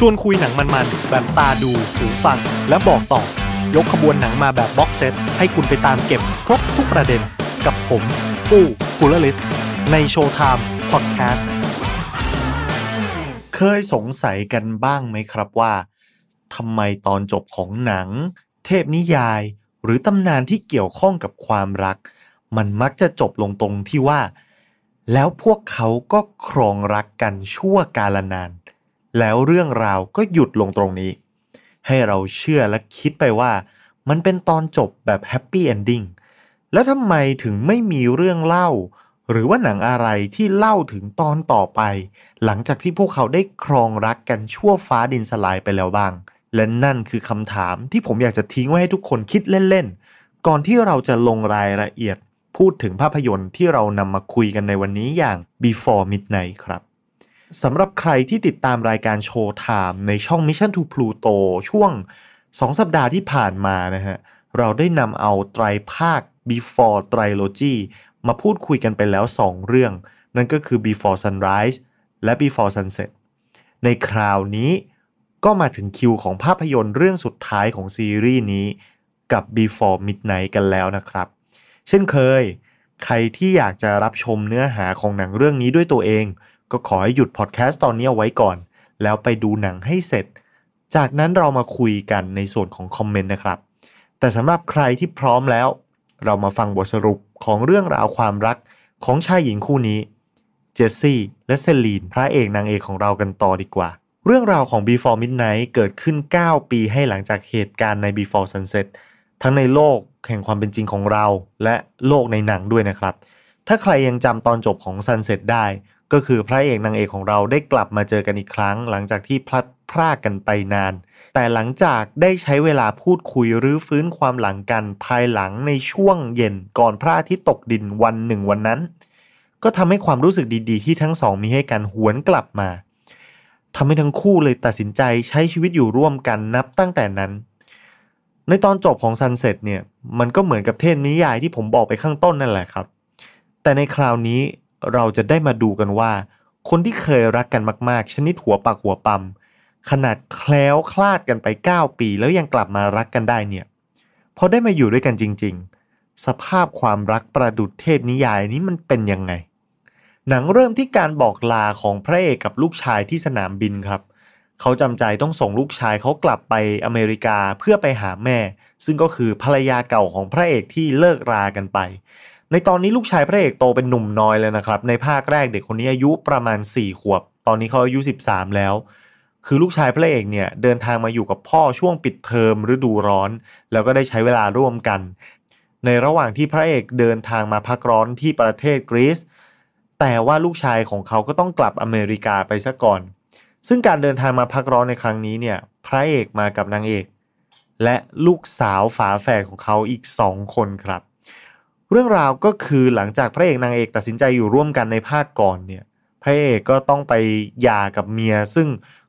ชวนคุยหนังมันๆ แบบตาดูหูฟัง และบอกต่อ ยกขบวนหนังมาแบบ box set ให้คุณไปตามเก็บครบทุกประเด็นกับผมปู้กูลลิสใน Showtime Podcast เคยสงสัยกันบ้างไหมครับว่าทำไมตอนจบของหนัง เทพนิยาย หรือตำนานที่เกี่ยวข้องกับความรัก มันมักจะจบลงตรงที่ว่า แล้วพวกเขาก็ครองรักกันชั่วกาลนาน แล้วเรื่องราวก็หยุดลงตรงนี้ ให้เราเชื่อและคิดไปว่า มันเป็นตอนจบแบบ happy ending แล้วทำไมถึงไม่มีเรื่องเล่า หรือว่าหนังอะไรที่เล่าถึงตอนต่อไป หลังจากที่พวกเขาได้ครองรักกันชั่วฟ้าดินสลายไปแล้วบ้าง และนั่นคือคำถามที่ผมอยากจะทิ้งไว้ให้ทุกคนคิดเล่นๆก่อนที่เราจะลงรายละเอียดพูดถึงภาพยนตร์ที่เรานำมาคุยกันในวันนี้อย่าง Before Midnight ครับ สำหรับใครที่ติดตามรายการโชว์ไทม์ในช่อง Mission to Pluto ช่วง 2 สัปดาห์ที่ผ่านมานะฮะ เราได้นำเอาไตรภาค Before Trilogy มาพูดคุยกันไปแล้ว 2 เรื่อง นั่นก็คือ Before Sunrise และ Before Sunset ในคราวนี้ก็มาถึงคิวของภาพยนตร์เรื่องสุดท้ายของซีรีส์นี้กับ Before Midnight กันแล้วนะครับ เช่นเคย ใครที่อยากจะรับชมเนื้อหาของหนังเรื่องนี้ด้วยตัวเอง ก็ขอให้หยุดพอดแคสต์ตอนนี้เอาไว้ก่อน แล้วไปดูหนังให้เสร็จ จากนั้นเรามาคุยกันในส่วนของคอมเมนต์นะครับ แต่สำหรับใครที่พร้อมแล้ว เรามาฟังบทสรุปของเรื่องราวความรักของชายหญิงคู่นี้ เจสซี่และเซลีนพระเอกนางเอกของเรากันต่อดีกว่า เรื่องราวของ Before Midnight เกิดขึ้น 9 ปีให้หลังจากเหตุการณ์ใน Before Sunset ทั้งในโลกแห่งความเป็นจริงของเรา และโลกในหนังด้วยนะครับ ถ้าใครยังจำตอนจบของ Sunset ได้ ก็คือพระเอกนางเอกของเราได้กลับมาเจอกันอีกครั้ง หลังจากที่พลัดพรากกันไปนาน แต่หลังจากได้ใช้เวลาพูดคุยรือฟื้นความหลังกันภายหลังในช่วงเย็นก่อนพระอาทิตย์ตกดินวันหนึ่งวันนั้น ก็ทำให้ความรู้สึกดีๆ ที่ทั้งสองมีให้กันหวนกลับมาทำให้ทั้งคู่เลยตัดสินใจใช้ชีวิตอยู่ร่วมกันนับตั้งแต่นั้น ในตอนจบของซันเซ็ตเนี่ยมันก็เหมือนกับเทศนิยายที่ผมบอกไปข้างต้นนั่นแหละครับ แต่ในคราวนี้ เราจะได้มาดูกันว่า คนที่เคยรักกันมาก ๆ ชนิดหัวปากหัวปั๊มขนาดแคล้วคลาดกันไป 9 ปีแล้วยังกลับมารักกันได้เนี่ยพอได้มาอยู่ด้วยกันจริง ๆ สภาพความรักประดุดเทพนิยายนี้มันเป็นยังไง หนังเริ่มที่การบอกลาของพระเอกกับลูกชายที่สนามบินครับ เขาจำใจต้องส่งลูกชายเขากลับไปอเมริกาเพื่อไปหาแม่ ซึ่งก็คือภรรยาเก่าของพระเอกที่เลิกรากันไป ในตอนนี้ลูกชายพระเอกโตเป็นหนุ่มน้อยเลยนะครับ ในภาคแรกเด็กคนนี้อายุประมาณ 4 ขวบ ตอนนี้เขาอายุ 13 แล้ว คือลูกชายพระเอกเนี่ยเดินทางมาอยู่กับพ่อช่วงปิดเทอมฤดูร้อน แล้วก็ได้ใช้เวลาร่วมกัน ในระหว่างที่พระเอกเดินทางมาพักร้อนที่ประเทศกรีซแต่ว่าลูกชายของเขาก็ต้องกลับอเมริกาไปซะก่อน ซึ่งการเดินทางมาพักร้อนในครั้งนี้เนี่ยพระเอกมากับนางเอก และลูกสาวฝาแฝดของเขาอีกสองคนครับ เรื่องราวก็คือหลังจากพระเอกนางเอกตัดสินใจอยู่ร่วมกันในภาคก่อนเนี่ย พระเอกก็ต้องไปหย่ากับเมีย ซึ่ง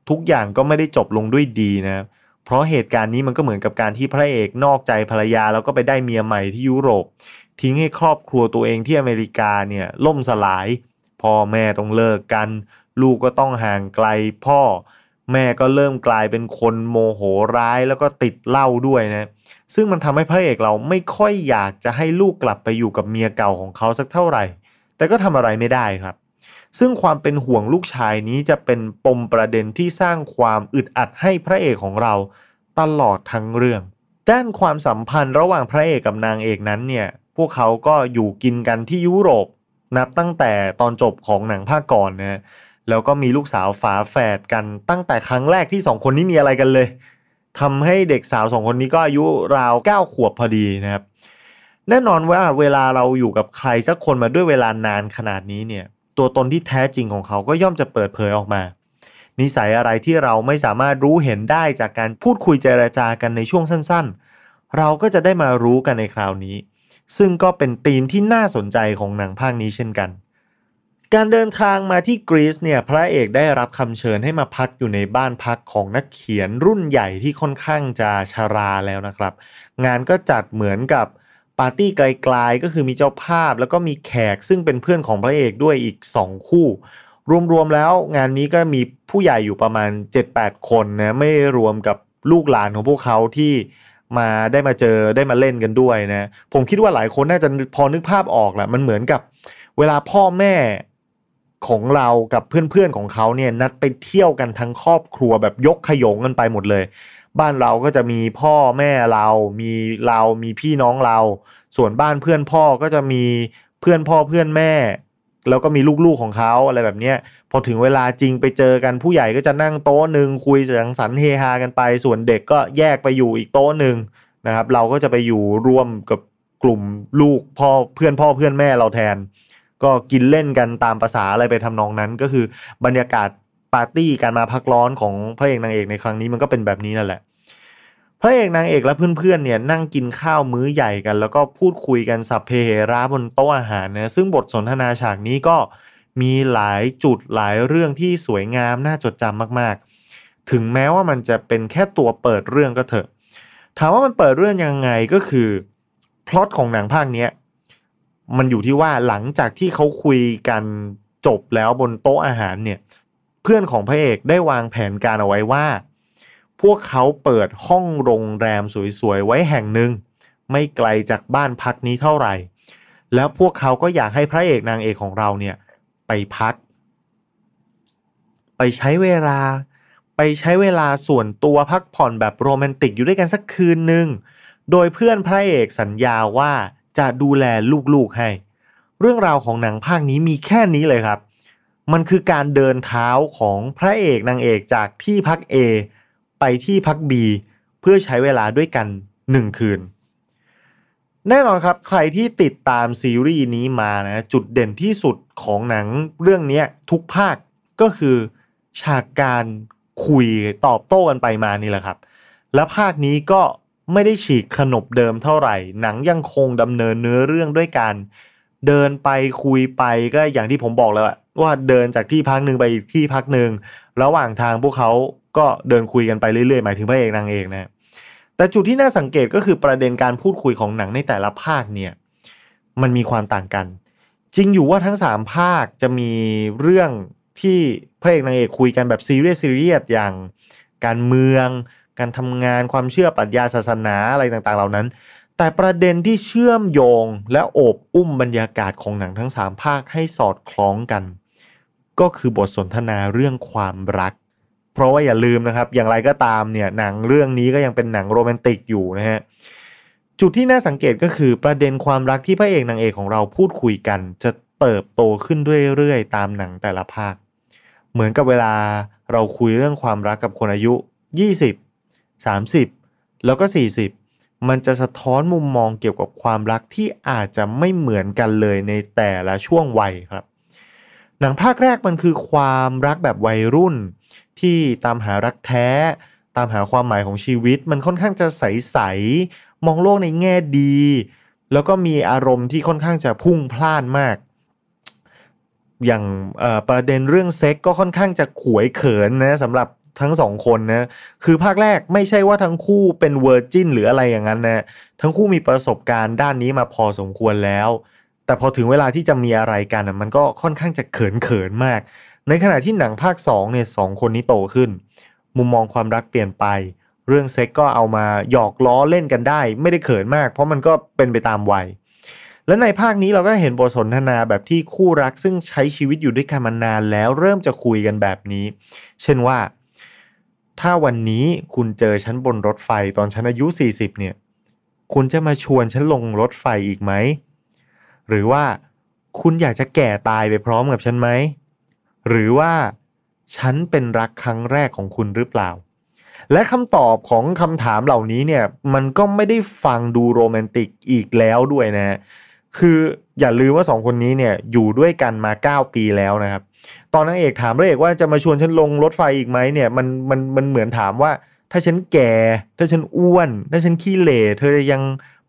ทุกอย่างก็ไม่ได้จบลงด้วยดีนะ เพราะเหตุการณ์นี้มันก็เหมือนกับการที่พระเอกนอกใจภรรยาแล้วก็ไปได้เมียใหม่ที่ยุโรป ทิ้งให้ครอบครัวตัวเองที่อเมริกาเนี่ยล่มสลาย พ่อแม่ต้องเลิกกัน ลูกก็ต้องห่างไกลพ่อ แม่ก็เริ่มกลายเป็นคนโมโหร้ายแล้วก็ติดเหล้าด้วยนะ ซึ่งมันทำให้พระเอกเราไม่ค่อยอยากจะให้ลูกกลับไปอยู่กับเมียเก่าของเขาสักเท่าไหร่ แต่ก็ทำอะไรไม่ได้ครับ ซึ่งความเป็นห่วงลูกชายนี้จะเป็นปมประเด็นที่สร้างความอึดอัดให้พระเอกของเราตลอดทั้งเรื่อง ด้านความสัมพันธ์ระหว่างพระเอกกับนางเอกนั้นเนี่ยพวกเขาก็อยู่กินกันที่ยุโรปนับตั้งแต่ตอนจบของหนังภาคก่อนนะ แล้วก็มีลูกสาวฝาแฝดกันตั้งแต่ครั้งแรกที่สองคนนี้มีอะไรกันเลยทำให้เด็กสาวสองคนนี้ก็อายุราวเก้าขวบพอดีนะครับ แน่นอนว่าเวลาเราอยู่กับใครสักคนมาด้วยเวลานานขนาดนี้เนี่ย ตัวตนที่แท้จริงของเขาก็ย่อมจะเปิดเผยออกมา นิสัยอะไรที่เราไม่สามารถรู้เห็นได้จากการพูดคุยเจรจากันในช่วงสั้น ๆ เราก็จะได้มารู้กันในคราวนี้ ซึ่งก็เป็นธีมที่น่าสนใจของหนังภาคนี้เช่นกัน การเดินทางมาที่กรีซเนี่ยพระเอกได้รับคำเชิญให้มาพักอยู่ในบ้านพักของนักเขียนรุ่นใหญ่ที่ค่อนข้างจะชาราแล้วนะครับ งานก็จัดเหมือนกับปาร์ตี้ไกลๆก็คือมีเจ้าภาพแล้วก็มีแขกซึ่งเป็นเพื่อนของพระเอกด้วยอีก 2 คู่ รวมๆแล้วงานนี้ก็มีผู้ใหญ่อยู่ประมาณ 7-8 คนนะไม่รวมกับลูกหลานของพวกเขาที่มาได้มาเจอได้มาเล่นกันด้วยนะ ผมคิดว่าหลายคนน่าจะพอนึกภาพออกแหละมันเหมือนกับ เวลาพ่อแม่ ของเรากับเพื่อนๆของเขาเนี่ยนัดไปเที่ยวกันทั้งครอบครัวแบบยกขยงกันไปหมดเลย บ้านเราก็จะมีพ่อแม่เรา มีเรามีพี่น้องเรา ส่วนบ้านเพื่อนพ่อก็จะมีเพื่อนพ่อเพื่อนแม่ แล้วก็มีลูกๆของเขาอะไรแบบเนี้ยพอถึงเวลาจริงไปเจอกันผู้ใหญ่ก็จะนั่งโต๊ะหนึ่งคุยสังสรรค์เฮฮากันไป ส่วนเด็กก็แยกไปอยู่อีกโต๊ะหนึ่งนะครับ เราก็จะไปอยู่ร่วมกับกลุ่มลูกพ่อเพื่อนพ่อเพื่อนแม่เราแทน ก็กินเล่นกันตามภาษาอะไรไปทำนองนั้น ก็คือบรรยากาศปาร์ตี้การมาพักร้อนของพระเอกนางเอกในครั้งนี้มันก็เป็นแบบนี้นั่นแหละ พระเอกนางเอกและเพื่อนๆเนี่ยนั่งกินข้าวมื้อใหญ่กัน แล้วก็พูดคุยกันสัพเพเหระบนโต๊ะอาหารนะซึ่งบทสนทนาฉากนี้ก็มีหลายจุดหลายเรื่องที่สวยงามน่าจดจำมากๆ ถึงแม้ว่ามันจะเป็นแค่ตัวเปิดเรื่องก็เถอะ ถามว่ามันเปิดเรื่องยังไงก็คือพล็อตของหนังภาคเนี้ย มันอยู่ที่ว่าหลังจากที่เขาคุยกันจบแล้วบนโต๊ะอาหารเนี่ย เพื่อนของพระเอกได้วางแผนการเอาไว้ว่า พวกเขาเปิดห้องโรงแรมสวยๆไว้แห่งหนึ่งไม่ไกลจากบ้านพักนี้เท่าไหร่ แล้วพวกเขาก็อยากให้พระเอกนางเอกของเราเนี่ย ไปพัก ไปใช้เวลา ไปใช้เวลาส่วนตัวพักผ่อนแบบโรแมนติกอยู่ด้วยกันสักคืนหนึ่งโดยเพื่อนพระเอกสัญญาว่า จะดูแลลูกๆให้ เรื่องราวของหนังภาคนี้มีแค่นี้เลยครับ มันคือการเดินเท้าของพระเอกนางเอกจากที่พัก A ไปที่พัก B เพื่อใช้เวลาด้วยกันหนึ่งคืน แน่นอนครับใครที่ติดตามซีรีส์นี้มานะจุดเด่นที่สุดของหนังเรื่องนี้ทุกภาคก็คือฉากการคุยตอบโต้กันไปมานี่แหละครับ และภาคนี้ก็ ไม่ได้ฉีกขนบเดิมเท่าไหร่ หนังยังคงดำเนินเนื้อเรื่องด้วยการเดินไปคุยไปก็อย่างที่ผมบอกแล้วว่าเดินจากที่พักหนึ่งไปที่พักหนึ่งระหว่างทางพวกเขาก็เดินคุยกันไปเรื่อยๆหมายถึงพระเอกนางเอกนะแต่จุดที่น่าสังเกตก็คือประเด็นการพูดคุยของหนังในแต่ละภาคเนี่ยมันมีความต่างกัน จริงอยู่ว่าทั้งสามภาคจะมีเรื่องที่พระเอกนางเอกคุยกันแบบซีเรียสซีเรียสอย่างการเมือง การทำงานความเชื่อปรัชญาศาสนาอะไรต่างๆ เหล่านั้น แต่ประเด็นที่เชื่อมโยงและโอบอุ้มบรรยากาศของหนังทั้งสามภาคให้สอดคล้องกัน ก็คือบทสนทนาเรื่องความรัก เพราะว่าอย่าลืมนะครับ อย่างไรก็ตามเนี่ยหนังเรื่องนี้ก็ยังเป็นหนังโรแมนติกอยู่นะฮะจุดที่น่าสังเกตก็คือประเด็นความรักที่พระเอกนางเอกของเราพูดคุยกัน จะเติบโตขึ้นเรื่อยๆ ตามหนังแต่ละภาค เหมือนกับเวลาเราคุยเรื่องความรักกับคนอายุ 20 30 แล้วก็ 40 มันจะสะท้อนมุมมองเกี่ยวกับความรักที่อาจจะไม่เหมือนกันเลยในแต่ละช่วงวัยครับ หนังภาคแรกมันคือความรักแบบวัยรุ่น ที่ตามหารักแท้ ตามหาความหมายของชีวิต มันค่อนข้างจะใสๆมองโลกในแง่ดี แล้วก็มีอารมณ์ที่ค่อนข้างจะพุ่งพล่านมากอย่างประเด็นเรื่องเซ็กซ์ก็ค่อนข้างจะขวยเขินนะสำหรับ ทั้งสองคนนะคือภาคแรกไม่ใช่ว่าทั้งคู่เป็น virgin หรืออะไรอย่างนั้นนะทั้งคู่มีประสบการณ์ด้านนี้มาพอสมควรแล้ว แต่พอถึงเวลาที่จะมีอะไรกันมันก็ค่อนข้างจะเขินเขินมาก ในขณะที่หนังภาค2เนี่ยสองคนนี้โตขึ้น มุมมองความรักเปลี่ยนไป เรื่องเซ็กก็เอามาหยอกล้อเล่นกันได้ ไม่ได้เขินมาก เพราะมันก็เป็นไปตามวัยและในภาคนี้เราก็เห็นบทสนทนาแบบที่คู่รักซึ่งใช้ชีวิตอยู่ด้วยกันมานานแล้วเริ่มจะคุยกันแบบนี้ เช่นว่า ถ้าวันนี้คุณเจอฉันบนรถไฟตอนฉันอายุ 40 เนี่ย คุณจะมาชวนฉันลงรถไฟอีกไหม หรือว่าคุณอยากจะแก่ตายไปพร้อมกับฉันไหม หรือว่าฉันเป็นรักครั้งแรกของคุณหรือเปล่า และคำตอบของคำถามเหล่านี้เนี่ย มันก็ไม่ได้ฟังดูโรแมนติกอีกแล้วด้วยนะ คืออย่าลืมว่าสองคนนี้เนี่ยอยู่ด้วยกันมา9ปีแล้วนะครับ ตอนนางเอกถามพระเอกว่าจะมาชวนฉันลงรถไฟอีกไหมเนี่ยมันมันมันเหมือนถามว่า ถ้าฉันแก่ ถ้าฉันอ้วน ถ้าฉันขี้เหร่เธอยัง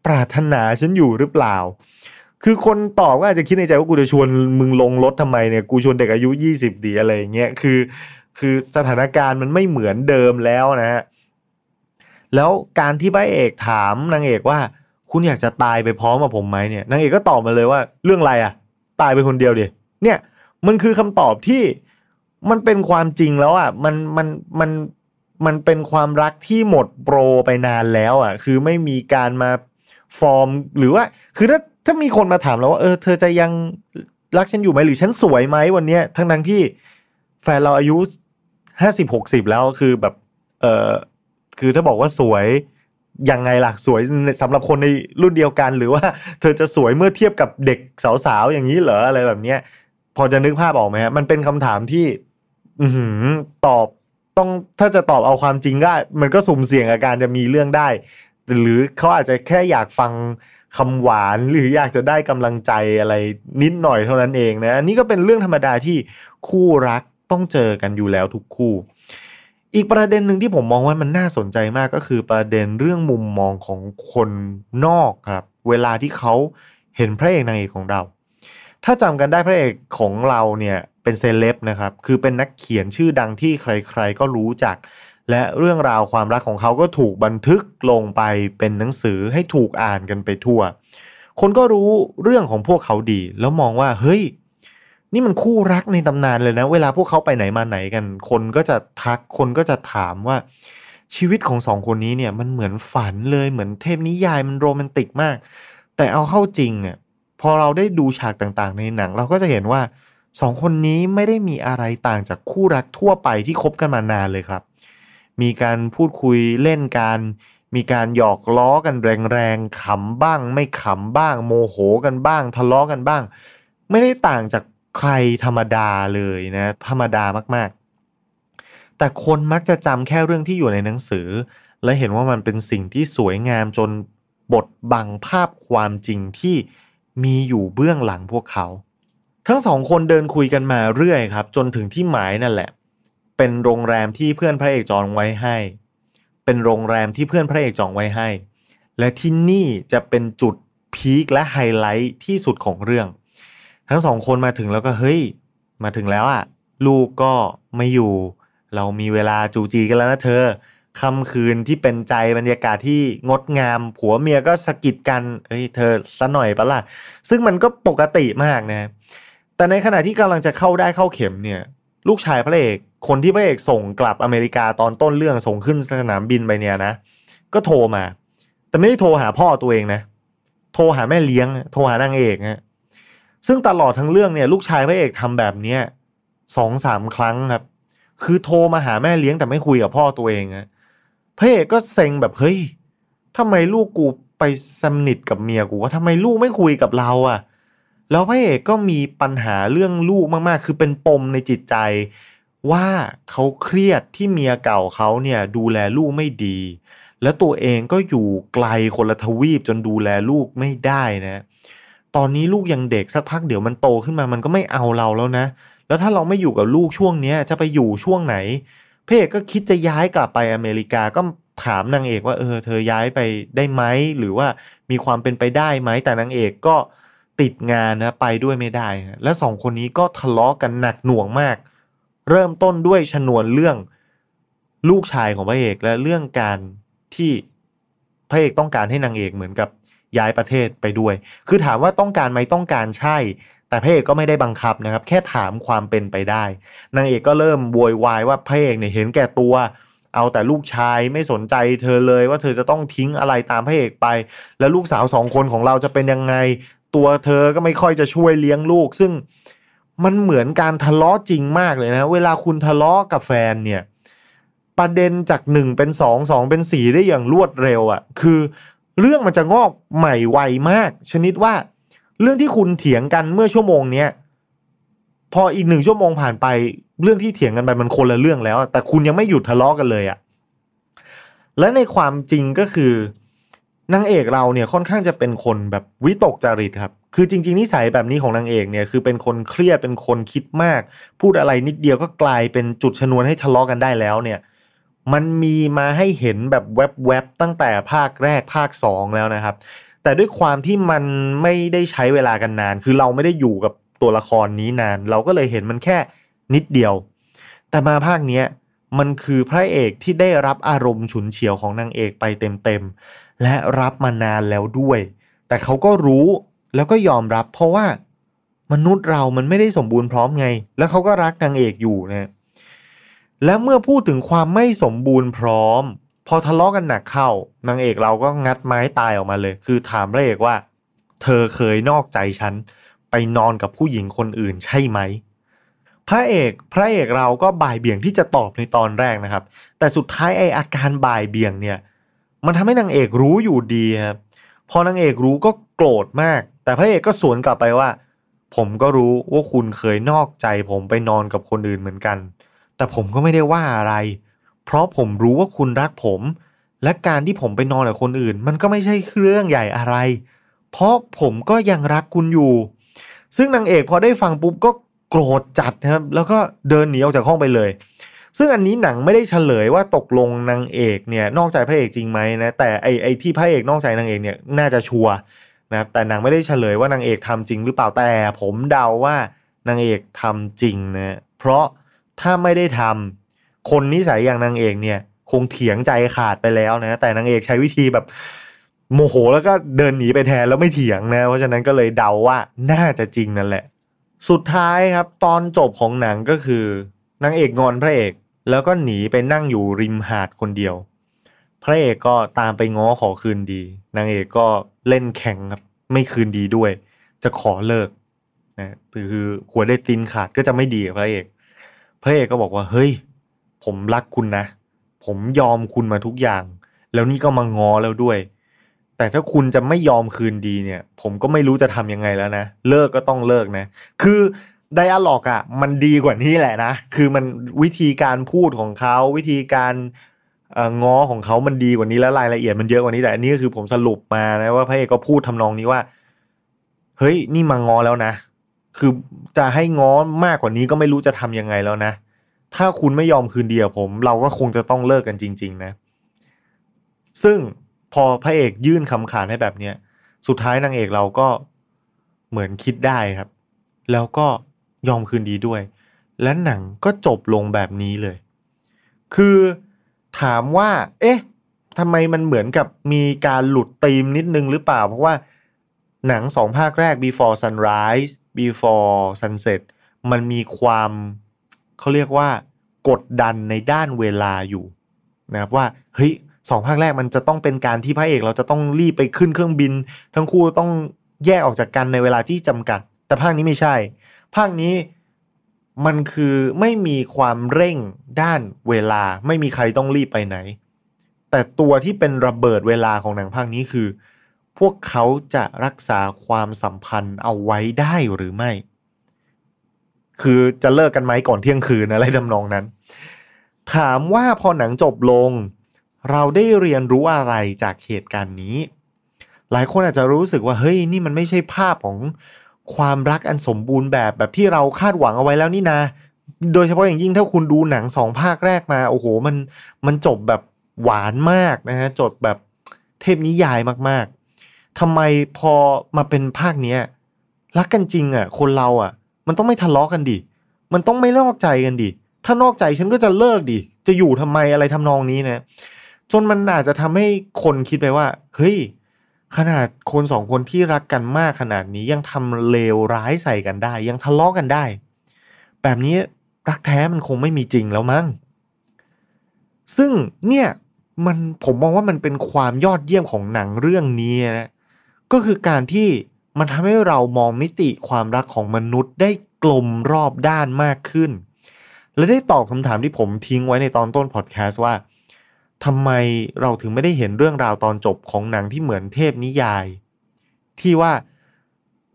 ปรารถนาฉันอยู่หรือเปล่า คือคนตอบก็อาจจะคิดในใจว่ากูจะชวนมึงลงรถทำไมเนี่ยกูชวนเด็กอายุยี่สิบดีอะไรเงี้ยคือ คือสถานการณ์มันไม่เหมือนเดิมแล้วนะฮะแล้วการที่พระเอกถามนางเอกว่า คุณอยากจะตายไปพร้อมกับผมไหมเนี่ยนางเอกก็ตอบมาเลยว่าเรื่องอะไรอะตายไปคนเดียวดิเนี่ยมันคือคำตอบที่มันเป็นความจริงแล้วอะมันมันมันมันเป็นความรักที่หมดโปรไปนานแล้ว อะ คือไม่มีการมาฟอร์มหรือว่า คือถ้าถ้ามีคนมาถามเราว่าเออเธอจะยังรักฉันอยู่ไหมหรือฉันสวยไหมวันเนี้ยทั้งทั้งที่แฟนเราอายุห้าสิบหกสิบแล้วคือแบบ เออคือถ้าบอกว่าสวย ยังไงล่ะสวยสำหรับคนในรุ่นเดียวกัน หรือว่าเธอจะสวยเมื่อเทียบกับเด็กสาวๆอย่างนี้เหรออะไรแบบเนี้ย พอจะนึกภาพออกไหมฮะมันเป็นคำถามที่ อืตอบต้องถ้าจะตอบเอาความจริงก็มันก็สุ่มเสี่ยงอาการจะมีเรื่องได้ หรือเขาอาจจะแค่อยากฟังคำหวานหรืออยากจะได้กำลังใจอะไรนิดหน่อยเท่านั้นเองนะอันนี้ก็เป็นเรื่องธรรมดาที่คู่รักต้องเจอกันอยู่แล้วทุกคู่ อีกประเด็นหนึ่งที่ผมมองว่ามันน่าสนใจมากก็คือประเด็นเรื่องมุมมองของคนนอกครับ เวลาที่เขาเห็นพระเอกนางเอกของเรา ถ้าจำกันได้พระเอกของเราเนี่ยเป็นเซเลบนะครับ คือเป็นนักเขียนชื่อดังที่ใครๆก็รู้จัก และเรื่องราวความรักของเขาก็ถูกบันทึกลงไปเป็นหนังสือให้ถูกอ่านกันไปทั่ว คนก็รู้เรื่องของพวกเขาดี แล้วมองว่าเฮ้ย นี่มันคู่รักในตำนานเลยนะ เวลาพวกเขาไปไหนมาไหนกัน คนก็จะทักคนก็จะถามว่า ชีวิตของสองคนนี้เนี่ย มันเหมือนฝันเลยเหมือนเทพนิยายมันโรแมนติกมาก แต่เอาเข้าจริงเนี่ยพอเราได้ดูฉากต่างๆ ในหนัง เราก็จะเห็นว่าสองคนนี้ไม่ได้มีอะไรต่างจากคู่รักทั่วไปที่คบกันมานานเลยครับ มีการพูดคุยเล่นกัน มีการหยอกล้อกันแรงๆขำบ้าง ไม่ขำบ้าง โมโหกันบ้าง ทะเลาะกันบ้าง ไม่ได้ต่างจาก ใครธรรมดาเลยนะ ธรรมดามากๆ แต่คนมักจะจำแค่เรื่องที่อยู่ในหนังสือ และเห็นว่ามันเป็นสิ่งที่สวยงามจนบทบังภาพความจริงที่มีอยู่เบื้องหลังพวกเขา ทั้งสองคนเดินคุยกันมาเรื่อยครับ จนถึงที่หมายนั่นแหละ เป็นโรงแรมที่เพื่อนพระเอกจองไว้ให้ เป็นโรงแรมที่เพื่อนพระเอกจองไว้ให้ และที่นี่จะเป็นจุดพีคและไฮไลท์ที่สุดของเรื่อง ทั้งสองคนมาถึงแล้วก็เฮ้ย มาถึงแล้วอะลูกก็ไม่อยู่ เรามีเวลาจูจีกันแล้วนะเธอค่ำคืนที่เป็นใจบรรยากาศที่งดงาม ผัวเมียก็สะกิดกันเฮ้ยเธอซะหน่อยปะล่ะซึ่งมันก็ปกติมากนะ แต่ในขณะที่กำลังจะเข้าได้เข้าเข็มเนี่ย ลูกชายพระเอกคนที่พระเอกส่งกลับอเมริกาตอนต้นเรื่องส่งขึ้นสนามบินไปเนี่ยนะ ก็โทรมา แต่ไม่ได้โทรหาพ่อตัวเองนะ โทรหาแม่เลี้ยง โทรหานางเอกนะ ซึ่งตลอดทั้งเรื่องเนี่ยลูกชายพระเอกทำแบบเนี้ยสองสามครั้งครับ คือโทรมาหาแม่เลี้ยงแต่ไม่คุยกับพ่อตัวเองอะพระเอกก็เซ็งแบบเฮ้ยทำไมลูกกูไปสนิทกับเมียกูว่าทำไมลูกไม่คุยกับเราอะ่ะ แล้วพระเอกก็มีปัญหาเรื่องลูกมากๆ คือเป็นปมในจิตใจ ว่าเขาเครียดที่เมียเก่าเขาเนี่ยดูแลลูกไม่ดี แล้วตัวเองก็อยู่ไกลคนละทวีปจนดูแลลูกไม่ได้นะ ตอนนี้ลูกยังเด็กสักพักเดี๋ยวมันโตขึ้นมามันก็ไม่เอาเราแล้วนะ แล้วถ้าเราไม่อยู่กับลูกช่วงเนี้ยจะไปอยู่ช่วงไหนพเอกก็คิดจะย้ายกลับไปอเมริกาก็ถามนางเอกว่าเออเธอย้ายไปได้ไหมหรือว่ามีความเป็นไปได้ไหมแต่นางเอกก็ติดงานนะไปด้วยไม่ได้ และสองคนนี้ก็ทะเลาะกันหนักหน่วงมาก เริ่มต้นด้วยชนวนเรื่องลูกชายของพระเอกและเรื่องการที่พระเอกต้องการให้นางเอกเหมือนกับ ย้ายประเทศไปด้วย คือถามว่าต้องการไหมต้องการใช่ แต่พระเอกก็ไม่ได้บังคับนะครับ แค่ถามความเป็นไปได้ นางเอกก็เริ่มโวยวายว่าพระเอกเนี่ยเห็นแก่ตัว เอาแต่ลูกชายไม่สนใจเธอเลยว่าเธอจะต้องทิ้งอะไรตามพระเอกไป แล้วลูกสาวสองคนของเราจะเป็นยังไง ตัวเธอก็ไม่ค่อยจะช่วยเลี้ยงลูก ซึ่งมันเหมือนการทะเลาะจริงมากเลยนะ เวลาคุณทะเลาะกับแฟนเนี่ยประเด็นจากหนึ่งเป็นสองสองเป็นสี่ได้อย่างรวดเร็วอะ่ะ คือ เรื่องมันจะงอกใหม่ไวมาก ชนิดว่า เรื่องที่คุณเถียงกันเมื่อชั่วโมงเนี้ยพออีกหนึ่งชั่วโมงผ่านไป เรื่องที่เถียงกันไปมันคนละเรื่องแล้ว แต่คุณยังไม่หยุดทะเลาะกกันเลยอะและในความจริงก็คือนางเอกเราเนี่ยค่อนข้างจะเป็นคนแบบวิตกจริตครับ คือจริง ๆนิสัยแบบนี้ของนางเอกเนี่ยคือเป็นคนเครียดเป็นคนคิดมาก พูดอะไรนิดเดียวก็กลายเป็นจุดชนวนให้ทะเลาะกันได้แล้วเนี่ย มันมีมาให้เห็นแบบแวบๆตั้งแต่ภาคแรกภาคสองแล้วนะครับ แต่ด้วยความที่มันไม่ได้ใช้เวลากันนาน คือเราไม่ได้อยู่กับตัวละครนี้นาน เราก็เลยเห็นมันแค่นิดเดียว แต่มาภาคเนี้ยมันคือพระเอกที่ได้รับอารมณ์ฉุนเฉียวของนางเอกไปเต็มๆ และรับมานานแล้วด้วย แต่เขาก็รู้แล้วก็ยอมรับเพราะว่ามนุษย์เรามันไม่ได้สมบูรณ์พร้อมไง แล้วเขาก็รักนางเอกอยู่นะ และเมื่อพูดถึงความไม่สมบูรณ์พร้อม พอทะเลาะกันหนักเข้านางเอกเราก็งัดไม้ตายออกมาเลย คือถามพระเอกว่า เธอเคยนอกใจฉันไปนอนกับผู้หญิงคนอื่นใช่ไหมพระเอกพระเอกเราก็บ่ายเบี่ยงที่จะตอบในตอนแรกนะครับ แต่สุดท้ายไออาการบ่ายเบี่ยงเนี่ย มันทำให้นางเอกรู้อยู่ดีครับพอนางเอกรู้ก็โกรธมาก แต่พระเอกก็สวนกลับไปว่า ผมก็รู้ว่าคุณเคยนอกใจผมไปนอนกับคนอื่นเหมือนกัน แต่ผมก็ไม่ได้ว่าอะไร เพราะผมรู้ว่าคุณรักผม และการที่ผมไปนอนกับคนอื่น มันก็ไม่ใช่เรื่องใหญ่อะไร เพราะผมก็ยังรักคุณอยู่ ซึ่งนางเอกพอได้ฟังปุ๊บก็โกรธจัดนะครับ แล้วก็เดินหนีออกจากห้องไปเลย ซึ่งอันนี้หนังไม่ได้เฉลยว่าตกลงนางเอกเนี่ยนอกใจพระเอกจริงไหมนะแต่ไอไอที่พระเอกนอกใจนางเอกเนี่ยน่าจะชัวร์นะครับแต่หนังไม่ได้เฉลยว่านางเอกทำจริงหรือเปล่าแต่ ผมเดาว่านางเอกทำจริงนะเพราะ ถ้าไม่ได้ทำคนนิสัยอย่างนางเอกเนี่ย คงเถียงใจขาดไปแล้วนะ แต่นางเอกใช้วิธีแบบ โมโหแล้วก็เดินหนีไปแทนแล้วไม่เถียงนะ เพราะฉะนั้นก็เลยเดาว่าน่าจะจริงนั่นแหละ สุดท้ายครับ ตอนจบของหนังก็คือนางเอกงอนพระเอก แล้วก็หนีไปนั่งอยู่ริมหาดคนเดียว พระเอกก็ตามไปง้อขอคืนดี นางเอกก็เล่นแข่งครับไม่คืนดีด้วย จะขอเลิกนะคือหัวได้ตีนขาดก็จะไม่ดีกับพระเอก พระเอกก็บอกว่าเฮ้ย ผมรักคุณนะ ผมยอมคุณมาทุกอย่าง แล้วนี่ก็มางอแล้วด้วย แต่ถ้าคุณจะไม่ยอมคืนดีเนี่ย ผมก็ไม่รู้จะทำยังไงแล้วนะ เลิกก็ต้องเลิกนะ คือไดอะล็อกอะมันดีกว่านี้แหละนะ คือมันวิธีการพูดของเขาวิธีการอ่อง้อของเขามันดีกว่านี้แล้วรายละเอียดมันเยอะกว่านี้แต่อันนี้ก็คือผมสรุปมานะว่าพระเอกก็พูดทำนองนี้ว่า เฮ้ยนี่มางอแล้วนะ คือจะให้ง้อมากกว่านี้ก็ไม่รู้จะทำยังไงแล้วนะ ถ้าคุณไม่ยอมคืนดีกับผม เราก็คงจะต้องเลิกกันจริง ๆ นะ ซึ่งพอพระเอกยื่นคำขาดให้แบบเนี้ยสุดท้ายนางเอกเราก็เหมือนคิดได้ครับ แล้วก็ยอมคืนดีด้วย และหนังก็จบลงแบบนี้เลย คือถามว่า เอ๊ะทำไมมันเหมือนกับมีการหลุดธีมนิดนึงหรือเปล่า เพราะว่าหนังสองภาคแรก before sunrise before sunset มันมีความเขาเรียกว่ากดดันในด้านเวลาอยู่นะครับว่าเฮ้ยสองภาคแรกมันจะต้องเป็นการที่พระเอกเราจะต้องรีบไปขึ้นเครื่องบิน ทั้งคู่ต้องแยกออกจากกันในเวลาที่จำกัด แต่ภาคนี้ไม่ใช่ ภาคนี้มันคือไม่มีความเร่งด้านเวลาไม่มีใครต้องรีบไปไหน แต่ตัวที่เป็นระเบิดเวลาของหนังภาคนี้คือ พวกเขาจะรักษาความสัมพันธ์เอาไว้ได้หรือไม่ คือจะเลิกกันไหมก่อนเที่ยงคืนอะไรทำนองนั้น ถามว่าพอหนังจบลง เราได้เรียนรู้อะไรจากเหตุการณ์นี้ หลายคนอาจจะรู้สึกว่าเฮ้ยนี่มันไม่ใช่ภาพของความรักอันสมบูรณ์แบบแบบที่เราคาดหวังเอาไว้แล้วนี่นะ โดยเฉพาะอย่างยิ่งถ้าคุณดูหนังสองภาคแรกมาโอ้โหมันมันจบแบบหวานมากนะฮะจบแบบเทพนิยายมากๆ ทำไมพอมาเป็นภาคเนี้ยรักกันจริงอะ คนเราอะ มันต้องไม่ทะเลาะกันดิมันต้องไม่นอกใจกันดิถ้านอกใจฉันก็จะเลิกดิจะอยู่ทำไมอะไรทำนองนี้นะจนมันอาจจะทำให้คนคิดไปว่า เฮ้ย ขนาดคนสองคนที่รักกันมากขนาดนี้ยังทำเลวร้ายใส่กันได้ ยังทะเลาะกันได้ แบบนี้รักแท้มันคงไม่มีจริงแล้วมั้งซึ่งเนี่ยมันผมมองว่ามันเป็นความยอดเยี่ยมของหนังเรื่องนี้นะ ก็คือการที่มันทำให้เรามองมิติความรักของมนุษย์ได้กลมรอบด้านมากขึ้น และได้ตอบคำถามที่ผมทิ้งไว้ในตอนต้นพอดแคสต์ว่าทำไมเราถึงไม่ได้เห็นเรื่องราวตอนจบของหนังที่เหมือนเทพนิยาย ที่ว่า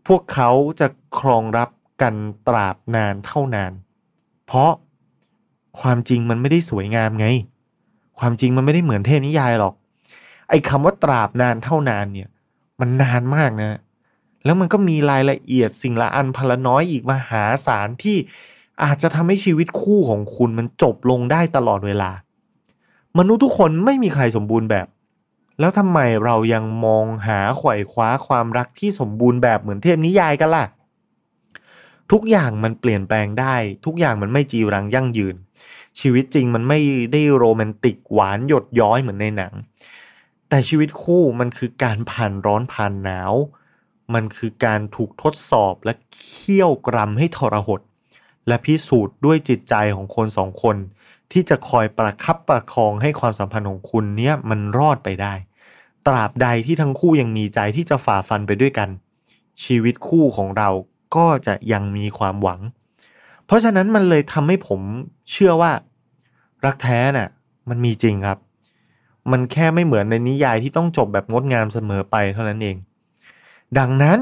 พวกเขาจะครองรับกันตราบนานเท่านาน เพราะความจริงมันไม่ได้สวยงามไง ความจริงมันไม่ได้เหมือนเทพนิยายหรอก ไอ้คำว่าตราบนานเท่านานเนี่ย มันนานมากนะ แล้วมันก็มีรายละเอียดสิ่งละอันพละน้อยอีกมหาศาลที่อาจจะทำให้ชีวิตคู่ของคุณมันจบลงได้ตลอดเวลา มนุษย์ทุกคนไม่มีใครสมบูรณ์แบบ แล้วทำไมเรายังมองหาไขว่คว้าความรักที่สมบูรณ์แบบเหมือนเทพนิยายกันล่ะ ทุกอย่างมันเปลี่ยนแปลงได้ ทุกอย่างมันไม่จีรังยั่งยืน ชีวิตจริงมันไม่ได้โรแมนติกหวานหยดย้อยเหมือนในหนัง แต่ชีวิตคู่มันคือการผ่านร้อนผ่านหนาว มันคือการถูกทดสอบและเคี่ยวกรำให้ทรหด และพิสูจน์ด้วยจิตใจของคนสองคน ที่จะคอยประคับประคองให้ความสัมพันธ์ของคุณเนี่ยมันรอดไปได้ ตราบใดที่ทั้งคู่ยังมีใจที่จะฝ่าฟันไปด้วยกัน ชีวิตคู่ของเราก็จะยังมีความหวัง เพราะฉะนั้นมันเลยทำให้ผมเชื่อว่า รักแท้น่ะ มันมีจริงครับ มันแค่ไม่เหมือนในนิยายที่ต้องจบแบบงดงามเสมอไปเท่านั้นเอง ดังนั้น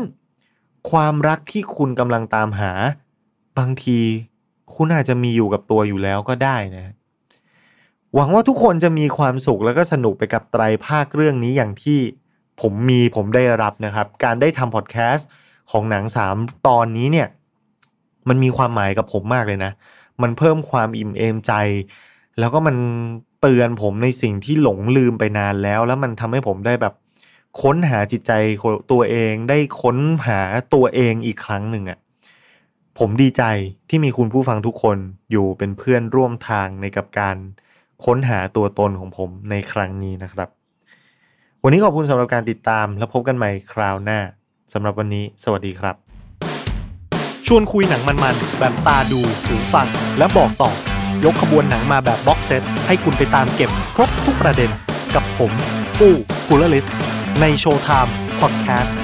ความรักที่คุณกำลังตามหา บางทีคุณอาจจะมีอยู่กับตัวอยู่แล้วก็ได้นะ หวังว่าทุกคนจะมีความสุขแล้วก็สนุกไปกับไตรภาคเรื่องนี้อย่างที่ผมมีผมได้รับนะครับ การได้ทำพอดแคสต์ของหนังสามตอนนี้เนี่ย มันมีความหมายกับผมมากเลยนะ มันเพิ่มความอิ่มเอมใจ แล้วก็มัน เตือนผมในสิ่งที่หลงลืมไปนานแล้ว แล้วมันทำให้ผมได้แบบค้นหาจิตใจตัวเองได้ค้นหาตัวเองอีกครั้งหนึ่งอะ่ะผมดีใจที่มีคุณผู้ฟังทุกคนอยู่เป็นเพื่อนร่วมทางในกับการค้นหาตัวตนของผมในครั้งนี้นะครับ วันนี้ขอบคุณสำหรับการติดตามแล้วพบกันใหม่คราวหน้าสำหรับวันนี้ สวัสดีครับ ชวนคุยหนังมันๆแบบตาดูหูฟังและบอกต่อ ยกขบวนหนังมาแบบ box set ให้คุณไปตามเก็บครบทุกประเด็นกับผมปู้กุลลิสใน Showtime Podcast